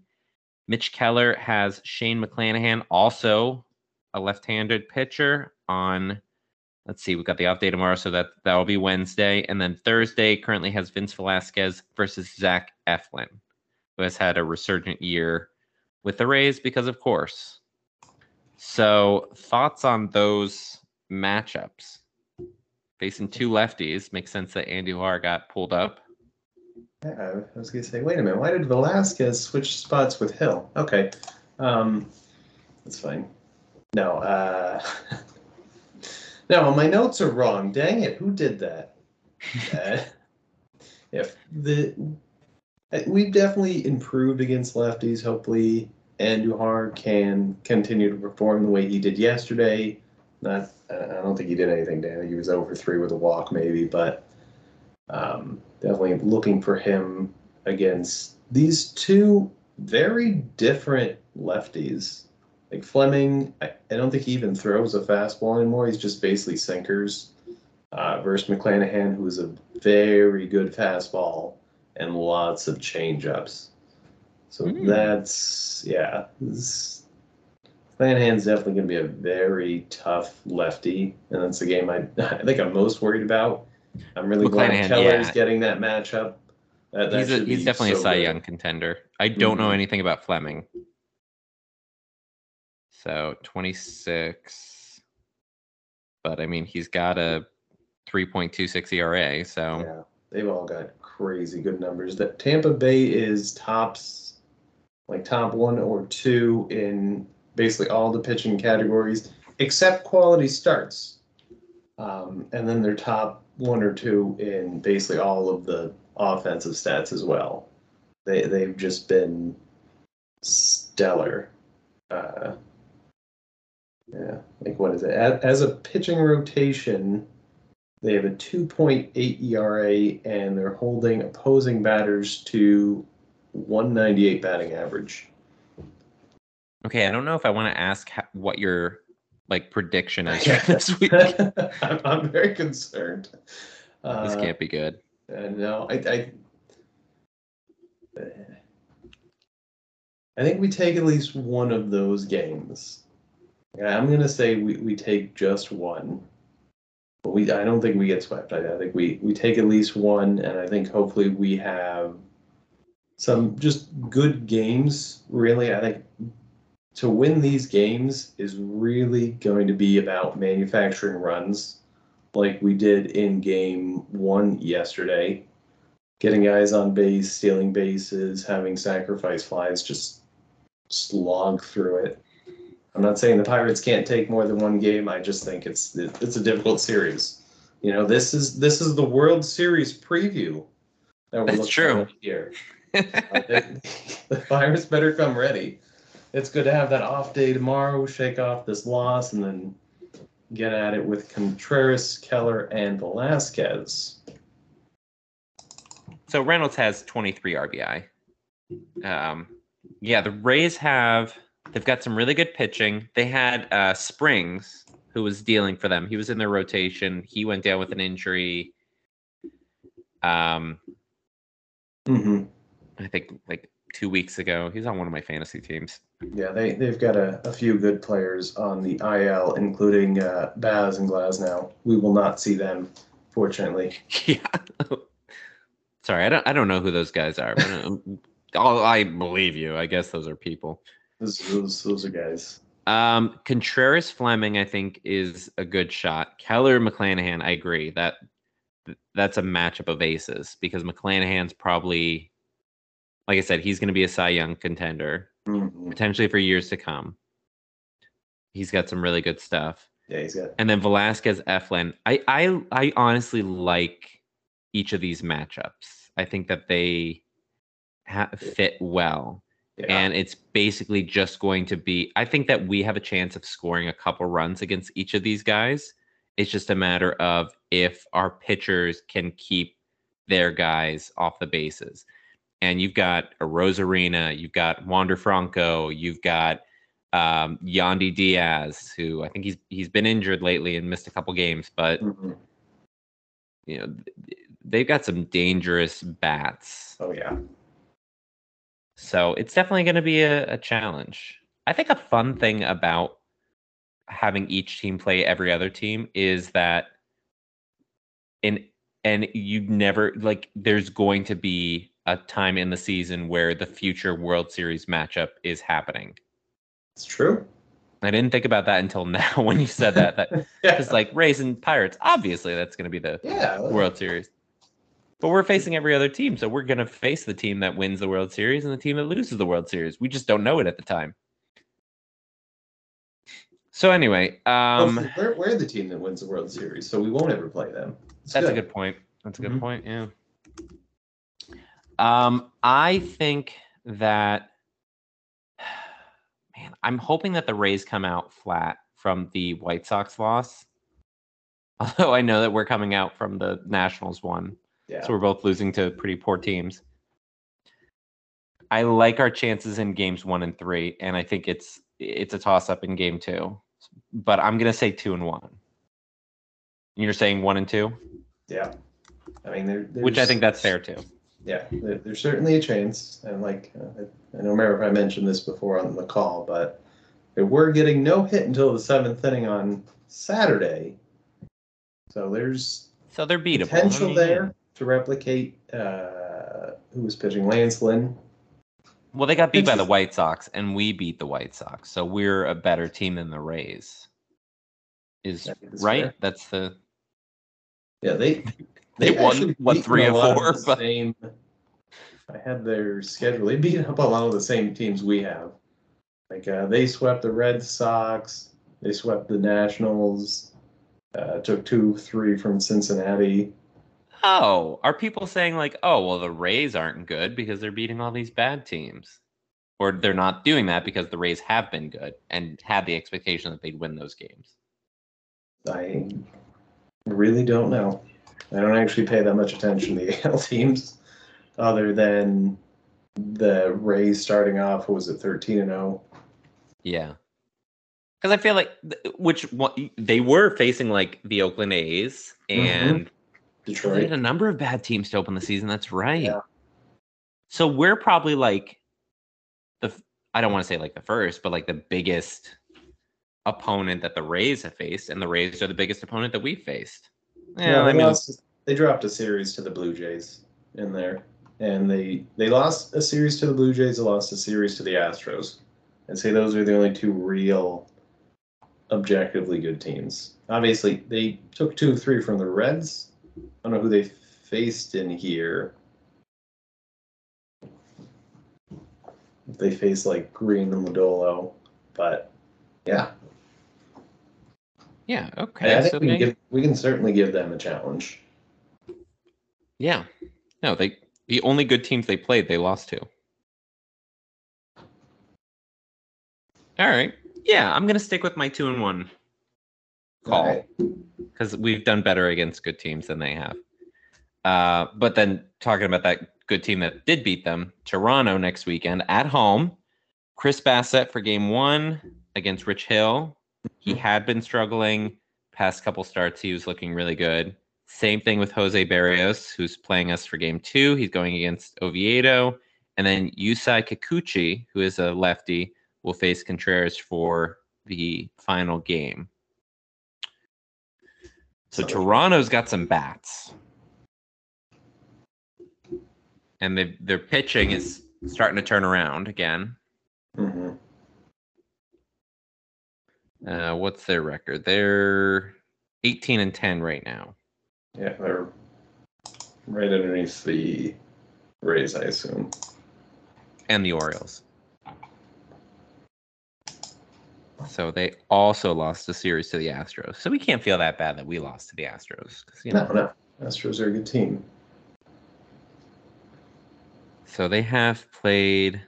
[SPEAKER 2] Mitch Keller has Shane McClanahan, also a left-handed pitcher. On let's see, we've got the off day tomorrow, so that that will be Wednesday, and then Thursday currently has Vince Velasquez versus Zach Eflin, who has had a resurgent year with the Rays because, of course. So, thoughts on those matchups? Facing two lefties, makes sense that Andujar got pulled up.
[SPEAKER 3] Yeah, I was gonna say, wait a minute, why did Velasquez switch spots with Hill? Okay, um, that's fine. No, uh, no, my notes are wrong. Dang it, who did that? uh, if the uh, we've definitely improved against lefties. Hopefully, Andujar can continue to perform the way he did yesterday. Not, I don't think he did anything. Dan, he was over three with a walk, maybe, but um, definitely looking for him against these two very different lefties. Like Fleming, I, I don't think he even throws a fastball anymore. He's just basically sinkers. Uh, versus McClanahan, who is a very good fastball and lots of changeups. So
[SPEAKER 2] Hmm.
[SPEAKER 3] that's yeah. This, McClanahan's definitely going to be a very tough lefty, and that's the game I I think I'm most worried about. I'm really glad
[SPEAKER 2] McClanahan,
[SPEAKER 3] Keller's
[SPEAKER 2] yeah.
[SPEAKER 3] getting that matchup. That, that
[SPEAKER 2] he's a, he's definitely
[SPEAKER 3] so
[SPEAKER 2] a Cy
[SPEAKER 3] good.
[SPEAKER 2] Young contender. I don't know
[SPEAKER 3] Mhm.
[SPEAKER 2] anything about Fleming. So 26. But I mean, he's got a 3.26 ERA. So
[SPEAKER 3] Yeah, they've all got crazy good numbers. That Tampa Bay is tops, like top one or two in basically all the pitching categories except quality starts. Um, and then they're top one or two in basically all of the offensive stats as well. They they've just been stellar. Uh, yeah, like what is it? As, as a pitching rotation, they have a 2.8 ERA and they're holding opposing batters to 198 batting average.
[SPEAKER 2] okay, I don't know if I want to ask what your like prediction is
[SPEAKER 3] Yeah.
[SPEAKER 2] this week.
[SPEAKER 3] I'm, I'm very concerned. Uh,
[SPEAKER 2] this can't be good.
[SPEAKER 3] uh, no, I, I, I think we take at least one of those games. Yeah, I'm gonna say we, we take just one. But we I don't think we get swept. I, I think we, we take at least one and I think hopefully we have some just good games. Really, I think to win these games is really going to be about manufacturing runs like we did in game one yesterday. Getting guys on base, stealing bases, having sacrifice flies, just slog through it. I'm not saying the Pirates can't take more than one game. I just think it's it's a difficult series. You know, this is this is the World Series preview
[SPEAKER 2] that we're That's true.
[SPEAKER 3] here. uh, the, the Pirates better come ready. It's good to have that off day tomorrow, shake off this loss, and then get at it with Contreras, Keller, and Velasquez.
[SPEAKER 2] So Reynolds has 23 RBI. Um, yeah, the Rays have they've got some really good pitching. They had uh, Springs, who was dealing for them. He was in their rotation. He went down with an injury. Um,
[SPEAKER 3] mm-hmm.
[SPEAKER 2] I think like two weeks ago. He's on one of my fantasy teams.
[SPEAKER 3] Yeah, they they've got a, a few good players on the IL, including uh, Baz and Glasnow. We will not see them, fortunately.
[SPEAKER 2] Yeah. Sorry, I don't I don't know who those guys are. But, um, I believe you. I guess those are people.
[SPEAKER 3] Those those, those are guys.
[SPEAKER 2] Um, Contreras Fleming, I think, is a good shot. Keller McClanahan, I agree that that's a matchup of aces because McClanahan's probably, like I said, he's going to be a Cy Young contender
[SPEAKER 3] mm-hmm.
[SPEAKER 2] potentially for years to come. He's got some really good stuff.
[SPEAKER 3] Yeah, he's got.
[SPEAKER 2] And then Velasquez Eflin. I I I honestly like each of these matchups. I think that they ha- fit well. Yeah. And it's basically just going to be, I think that we have a chance of scoring a couple runs against each of these guys. It's just a matter of if our pitchers can keep their guys off the bases. And you've got Arozarena, you've got Wander Franco, you've got um, Yandy Diaz, who I think he's he's been injured lately and missed a couple games, but mm-hmm. you know they've got some dangerous bats.
[SPEAKER 3] Oh yeah.
[SPEAKER 2] So it's definitely going to be a, a challenge. I think a fun thing about having each team play every other team is that in and you never like there's going to be a time in the season where the future World Series matchup is happening.
[SPEAKER 3] It's true.
[SPEAKER 2] I didn't think about that until now when you said that. That yeah. it's like Rays and Pirates. Obviously, that's going to be the
[SPEAKER 3] yeah.
[SPEAKER 2] World Series. But we're facing every other team, so we're going to face the team that wins the World Series and the team that loses the World Series. We just don't know it at the time. So anyway, um,
[SPEAKER 3] well, we're, we're, the team that wins the World Series, so we won't ever play them.
[SPEAKER 2] It's that's good. a good point. That's a good mm-hmm. point. Yeah. Um, I think that, man, I'm hoping that the Rays come out flat from the White Sox loss. Although I know that we're coming out from the Nationals one.
[SPEAKER 3] Yeah.
[SPEAKER 2] So we're both losing to pretty poor teams. I like our chances in games one and three, and I think it's it's a toss up in game two. But I'm gonna say two and one. You're saying one and two?
[SPEAKER 3] Yeah. I mean, there,
[SPEAKER 2] which I think that's fair too.
[SPEAKER 3] Yeah, there, there's certainly a chance, and like uh, I don't remember if I mentioned this before on the call, but we're getting no hit until the seventh inning on Saturday. So there's
[SPEAKER 2] so they're beatable.
[SPEAKER 3] Potential I mean, there to replicate uh, who was pitching Lance Lynn.
[SPEAKER 2] Well, they got beat by the White Sox, and we beat the White Sox, so we're a better team than the Rays. Is right? Fair. That's the.
[SPEAKER 3] Yeah, they
[SPEAKER 2] they, they won what three or four.
[SPEAKER 3] But... Same, I had their schedule. They beat up a lot of the same teams we have. Like uh, they swept the Red Sox. They swept the Nationals. Uh, took two, three from Cincinnati.
[SPEAKER 2] Oh, are people saying like, oh, well, the Rays aren't good because they're beating all these bad teams? Or they're not doing that because the Rays have been good and had the expectation that they'd win those games?
[SPEAKER 3] I really don't know. I don't actually pay that much attention to the AL teams other than the Rays starting off, was it 13 and 0?
[SPEAKER 2] Yeah. Because I feel like, which they were facing like the Oakland A's mm-hmm. and mm-hmm.
[SPEAKER 3] Detroit.
[SPEAKER 2] They had a number of bad teams to open the season. That's right.
[SPEAKER 3] Yeah.
[SPEAKER 2] So we're probably like the I don't want to say like the first, but like the biggest opponent that the Rays have faced, and the Rays are the biggest opponent that we've faced.
[SPEAKER 3] Yeah, yeah I mean, lost, they dropped a series to the Blue Jays in there, and they they lost a series to the Blue Jays. They lost a series to the Astros, and say those are the only two real, objectively good teams. Obviously, they took two, three from the Reds, I don't know who they faced in here. they face like Greene and Lodolo, but yeah,
[SPEAKER 2] Yeah. Okay.
[SPEAKER 3] I think
[SPEAKER 2] so
[SPEAKER 3] we, can
[SPEAKER 2] they-
[SPEAKER 3] give, we can certainly give them a challenge.
[SPEAKER 2] yeah. No, they the only good teams they played, they lost to. All right. Yeah, I'm gonna stick with my two and one call. Because we've done better against good teams than they have. Uh, but then talking about that good team that did beat them, Toronto next weekend at home. Chris Bassitt for game one against Rich Hill. He had been struggling past couple starts. He was looking really good. Same thing with Jose Berrios, who's playing us for game two. He's going against Oviedo. And then Yusei Kikuchi, who is a lefty, will face Contreras for the final game. So Toronto's got some bats. And they, their pitching is starting to turn around again.
[SPEAKER 3] Mhm.
[SPEAKER 2] Uh, what's their record? They're 18 and 10 right now.
[SPEAKER 3] Yeah, they're right underneath the Rays, I assume.
[SPEAKER 2] And the Orioles. So they also lost the series to the Astros. So we can't feel that bad that we lost to the Astros. you know,
[SPEAKER 3] No, no. Astros are a good team.
[SPEAKER 2] So they have played.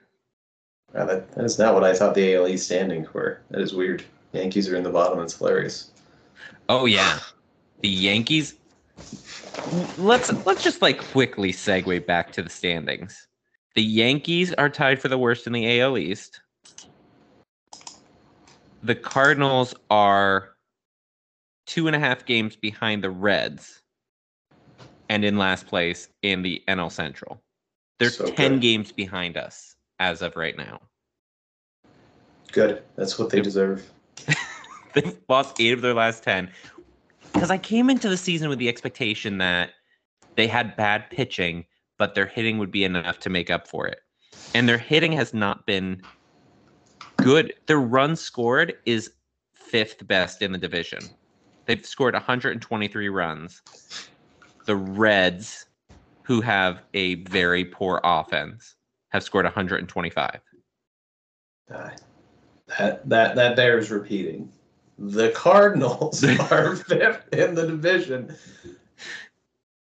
[SPEAKER 3] Wow, that, that is not what I thought the ALE standings were. That is weird. Yankees are in the bottom. It's hilarious.
[SPEAKER 2] Oh yeah, the Yankees. Let's let's just like quickly segue back to the standings. The Yankees are tied for the worst in the AL East. The Cardinals are two and a half games behind the Reds, and in last place in the NL Central. They're
[SPEAKER 3] So
[SPEAKER 2] ten
[SPEAKER 3] good.
[SPEAKER 2] games behind us as of right now.
[SPEAKER 3] Good. That's what they deserve.
[SPEAKER 2] They've lost eight of their last 10. Because I came into the season with the expectation that they had bad pitching, but their hitting would be enough to make up for it. And their hitting has not been good. Their runs scored is fifth best in the division. They've scored 123 runs. The Reds, who have a very poor offense, have scored 125.
[SPEAKER 3] Uh, that that that bears repeating. The Cardinals are fifth in the division.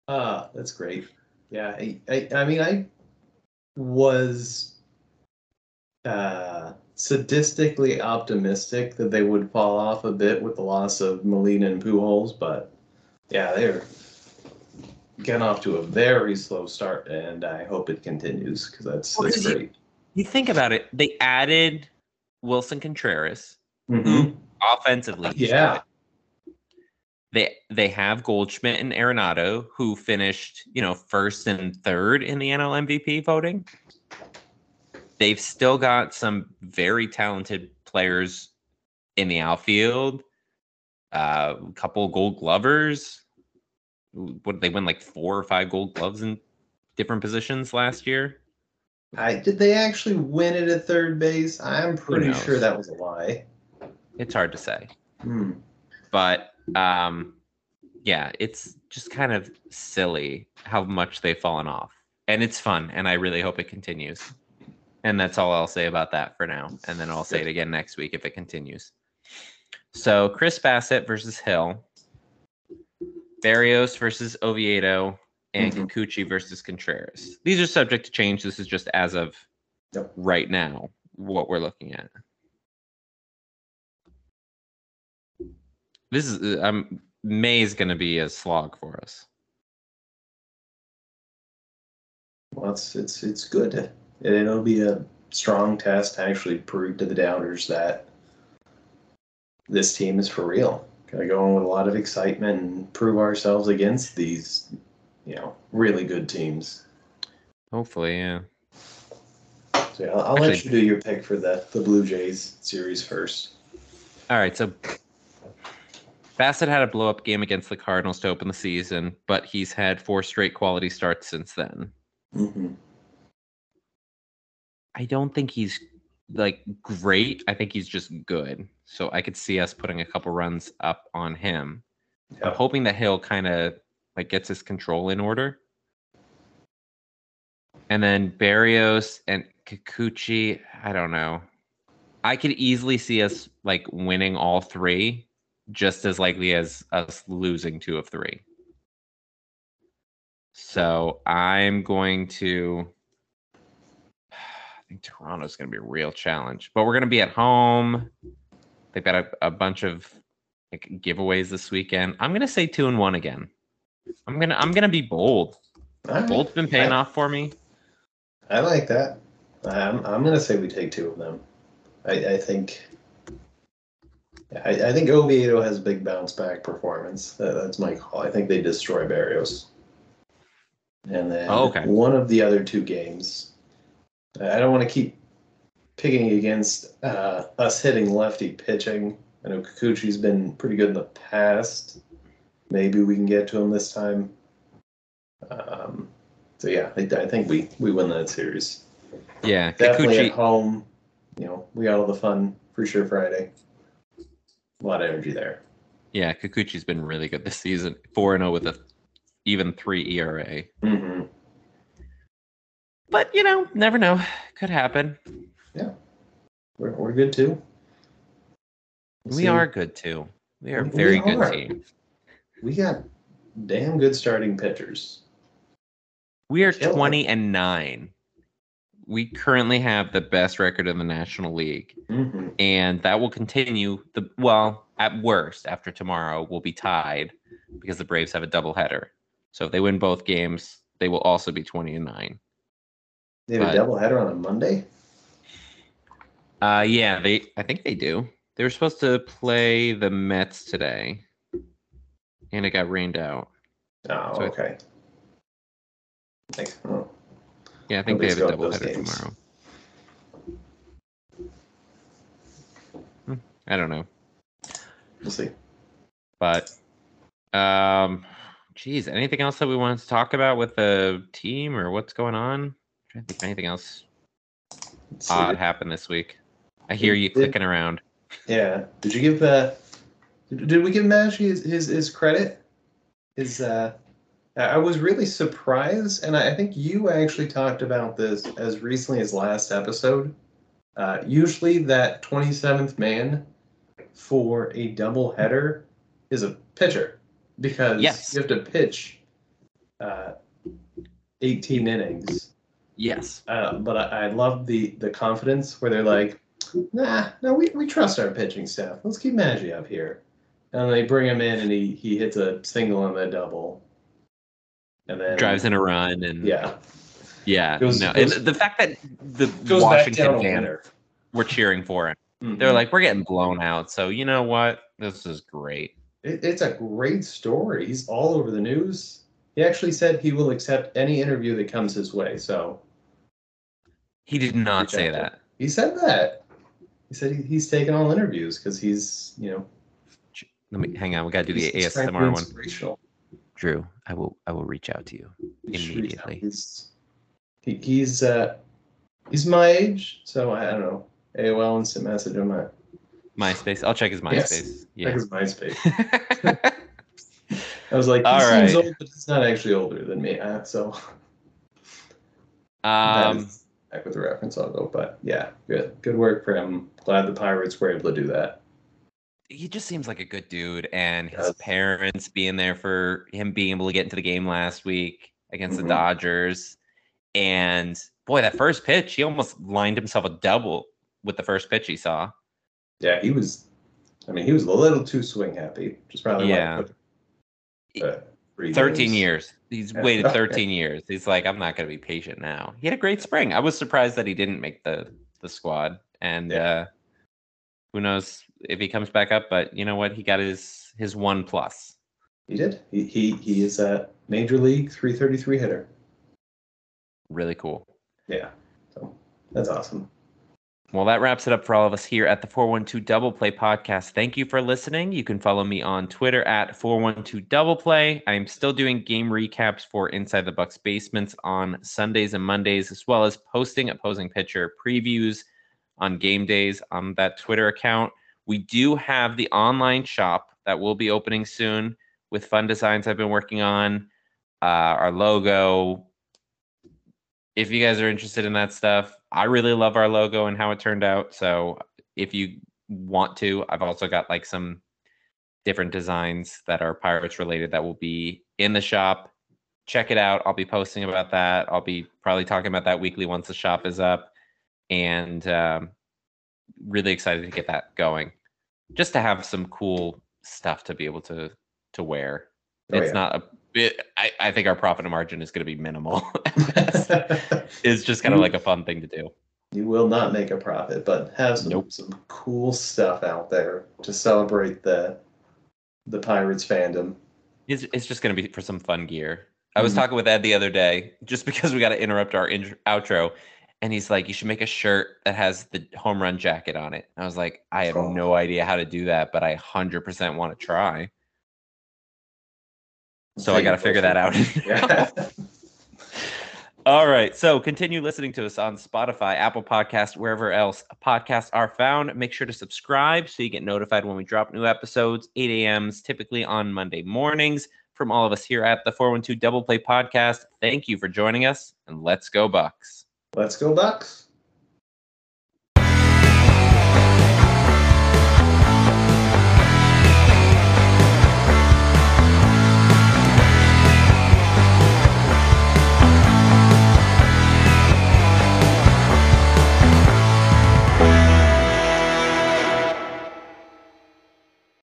[SPEAKER 3] Ah, that's great. Yeah, I, I, I mean, I was uh, sadistically optimistic that they would fall off a bit with the loss of Molina and Pujols, but yeah, they're getting off to a very slow start, and I hope it continues because that's
[SPEAKER 2] Well,
[SPEAKER 3] that's
[SPEAKER 2] 'cause you-
[SPEAKER 3] great.
[SPEAKER 2] You think about it, they added Willson Contreras.
[SPEAKER 3] Mhm.
[SPEAKER 2] offensively.
[SPEAKER 3] Yeah.
[SPEAKER 2] They they have Goldschmidt and Arenado who finished, you know, first and third in the NL MVP voting. They've still got some very talented players in the outfield. Uh, a couple gold glovers. What did they win like four or five gold gloves in different positions last year?
[SPEAKER 3] I did they actually win it at third base? I'm pretty sure that was a lie.
[SPEAKER 2] It's hard to say.
[SPEAKER 3] Hmm.
[SPEAKER 2] but um yeah it's just kind of silly how much they've fallen off and it's fun and i really hope it continues and that's all i'll say about that for now. And then i'll say it again next week if it continues. So chris bassitt versus hill. Berrios versus oviedo. And kikuchi versus contreras. These are subject to change. This is just as of
[SPEAKER 3] Yep.
[SPEAKER 2] right now what we're looking at. This is uh, um may is going to be a slog for us.
[SPEAKER 3] Well, it's it's it's good. And it'll be a strong test to actually prove to the doubters that this team is for real. Gotta go in with a lot of excitement and prove ourselves against these, you know, really good teams.
[SPEAKER 2] hopefully yeah
[SPEAKER 3] So yeah, I'll, I'll let you do your pick for the the Blue Jays series first.
[SPEAKER 2] all right so bassitt had a blow up game against the cardinals to open the season but he's had four straight quality starts since then
[SPEAKER 3] hmm
[SPEAKER 2] i don't think he's like great i think he's just good so i could see us putting a couple runs up on him i'm hoping that hill kind of like gets his control in order and then berrios and Kikuchi, I don't know. I could easily see us like winning all three, just as likely as us losing two of three. So I'm going to. I think Toronto's going to be a real challenge, but we're going to be at home. They've got a, a bunch of like, giveaways this weekend. I'm going to say two and one again. I'm gonna I'm gonna be bold.
[SPEAKER 3] Right.
[SPEAKER 2] Bold's been paying
[SPEAKER 3] I-
[SPEAKER 2] off for me.
[SPEAKER 3] I like that. I'm, I'm going to say we take two of them. I, I think. I, I think Oviedo has a big bounce back performance. That, that's my call. I think they destroy Berrios. And then
[SPEAKER 2] Oh, okay.
[SPEAKER 3] one of the other two games. I don't want to keep picking against uh, us hitting lefty pitching. I know Kikuchi's been pretty good in the past. Maybe we can get to him this time. Um, so yeah, I, I think we we win that series.
[SPEAKER 2] Yeah,
[SPEAKER 3] Definitely
[SPEAKER 2] Kikuchi.
[SPEAKER 3] at home. You know, we got all the fun for sure Friday. A lot of energy there.
[SPEAKER 2] Yeah, Kikuchi's been really good this season. Four and zero with a even three ERA.
[SPEAKER 3] hmm
[SPEAKER 2] But you know, never know. Could happen.
[SPEAKER 3] Yeah, we're, we're good too. We'll
[SPEAKER 2] We
[SPEAKER 3] see.
[SPEAKER 2] are good too. We are
[SPEAKER 3] We-
[SPEAKER 2] very
[SPEAKER 3] we
[SPEAKER 2] good
[SPEAKER 3] are.
[SPEAKER 2] team.
[SPEAKER 3] We got damn good starting pitchers.
[SPEAKER 2] We are
[SPEAKER 3] Kill.
[SPEAKER 2] 20 and 9. We currently have the best record in the National League,
[SPEAKER 3] hmm
[SPEAKER 2] and that will continue. The well, at worst, after tomorrow, we'll be tied because the Braves have a doubleheader. So if they win both games, they will also be 20 and 9.
[SPEAKER 3] They have a doubleheader on a Monday.
[SPEAKER 2] Uh yeah, they I think they do. They were supposed to play the Mets today, and it got rained out.
[SPEAKER 3] Oh,
[SPEAKER 2] So I-
[SPEAKER 3] okay. Like, oh,
[SPEAKER 2] Yeah, I think they have a
[SPEAKER 3] going to those
[SPEAKER 2] doubleheader tomorrow. Hmm, I don't know.
[SPEAKER 3] we'll see.
[SPEAKER 2] But um geez, anything else that we wanted to talk about with the team or what's going on? Trying to think of anything else
[SPEAKER 3] Let's see.
[SPEAKER 2] odd happened this week. I hear you
[SPEAKER 3] Did-
[SPEAKER 2] clicking around.
[SPEAKER 3] Yeah. Did you give uh did, we give Maggi his, his his credit? His uh I was really surprised, and I I think you actually talked about this as recently as last episode. Uh, usually, that 27th man for a double header is a pitcher because
[SPEAKER 2] Yes.
[SPEAKER 3] you have to pitch uh, 18 innings.
[SPEAKER 2] Yes.
[SPEAKER 3] Uh, but I, I love the the confidence where they're like, nah, no, we, we trust our pitching staff. Let's keep Maggi up here. And they bring him in and he, he hits a single and a double. And then
[SPEAKER 2] Drives in a run and
[SPEAKER 3] Yeah.
[SPEAKER 2] yeah.
[SPEAKER 3] Goes-
[SPEAKER 2] no.
[SPEAKER 3] goes-
[SPEAKER 2] and the fact that the Washington fans were cheering for him.
[SPEAKER 3] Mhm.
[SPEAKER 2] They're like, we're getting blown out. So you know what? This is great.
[SPEAKER 3] It, it's a great story. He's all over the news. He actually said he will accept any interview that comes his way. So
[SPEAKER 2] He did not say
[SPEAKER 3] to-
[SPEAKER 2] that.
[SPEAKER 3] he said that. He said he, he's taking all interviews because he's, you know,
[SPEAKER 2] Let me hang on. We gotta do the
[SPEAKER 3] he's- he's trying to be
[SPEAKER 2] ASMR one. Drew, I will I will reach out to you. Immediately.
[SPEAKER 3] He's he, he's uh he's my age, so I, I don't know. AOL instant message on my
[SPEAKER 2] MySpace. I'll check his
[SPEAKER 3] Yes.
[SPEAKER 2] MySpace.
[SPEAKER 3] check
[SPEAKER 2] Yeah.
[SPEAKER 3] his MySpace. I was like, he
[SPEAKER 2] All
[SPEAKER 3] seems
[SPEAKER 2] right.
[SPEAKER 3] old, but he's not actually older than me. Uh, so
[SPEAKER 2] um
[SPEAKER 3] is back with the reference I'll go. But yeah, good good work for him. Glad the Pirates were able to do that.
[SPEAKER 2] he just seems like a good dude and his parents being there for him being able to get into the game last week against
[SPEAKER 3] Mhm.
[SPEAKER 2] the Dodgers. And boy, that first pitch, he almost lined himself a double with the first pitch he saw.
[SPEAKER 3] Yeah, he was. I mean, he was a little too swing happy. Just probably
[SPEAKER 2] Yeah.
[SPEAKER 3] Like, three
[SPEAKER 2] 13
[SPEAKER 3] games.
[SPEAKER 2] years. He's
[SPEAKER 3] Yeah.
[SPEAKER 2] waited
[SPEAKER 3] Okay.
[SPEAKER 2] 13 years. He's like, I'm not going to be patient now. He had a great spring. I was surprised that he didn't make the the squad. And
[SPEAKER 3] Yeah.
[SPEAKER 2] uh, who knows if he comes back up? But you know what? He got his his one plus.
[SPEAKER 3] He did. He he he is a major league 333 hitter.
[SPEAKER 2] Really cool.
[SPEAKER 3] Yeah. So that's awesome.
[SPEAKER 2] Well, that wraps it up for all of us here at the 412 Double Play podcast. Thank you for listening. You can follow me on Twitter at 412 Double Play. I am still doing game recaps for Inside the Bucks basements on Sundays and Mondays, as well as posting opposing pitcher previews on game days on that Twitter account. We do have the online shop that will be opening soon with fun designs I've been working on. Uh, our logo, if you guys are interested in that stuff, I really love our logo and how it turned out. So if you want to, I've also got like some different designs that are pirates related that will be in the shop. Check it out. I'll be posting about that. I'll be probably talking about that weekly once the shop is up. And um, really excited to get that going. Just to have some cool stuff to be able to to wear.
[SPEAKER 3] Oh,
[SPEAKER 2] it's
[SPEAKER 3] yeah.
[SPEAKER 2] not a bit I, I think our profit margin is gonna be minimal. it's just kind of like a fun thing to do.
[SPEAKER 3] you will not make a profit, but have some
[SPEAKER 2] Nope.
[SPEAKER 3] some cool stuff out there to celebrate the the Pirates fandom.
[SPEAKER 2] It's, it's just going to be for some fun gear. I was
[SPEAKER 3] Mhm.
[SPEAKER 2] talking with Ed the other day, just because we got to interrupt our intro, outro, and he's like, "You should make a shirt that has the home run jacket on it." I was like, "I have
[SPEAKER 3] Oh.
[SPEAKER 2] no idea how to do that, but I hundred percent want to try." So I got to figure that out.
[SPEAKER 3] Yeah.
[SPEAKER 2] All right. So continue listening to us on Spotify, Apple Podcast, wherever else podcasts are found. Make sure to subscribe so you get notified when we drop new episodes, 8 a.m.s, typically on Monday mornings. From all of us here at the 412 Double Play Podcast, thank you for joining us and let's go, Bucs.
[SPEAKER 3] Let's go Bucs.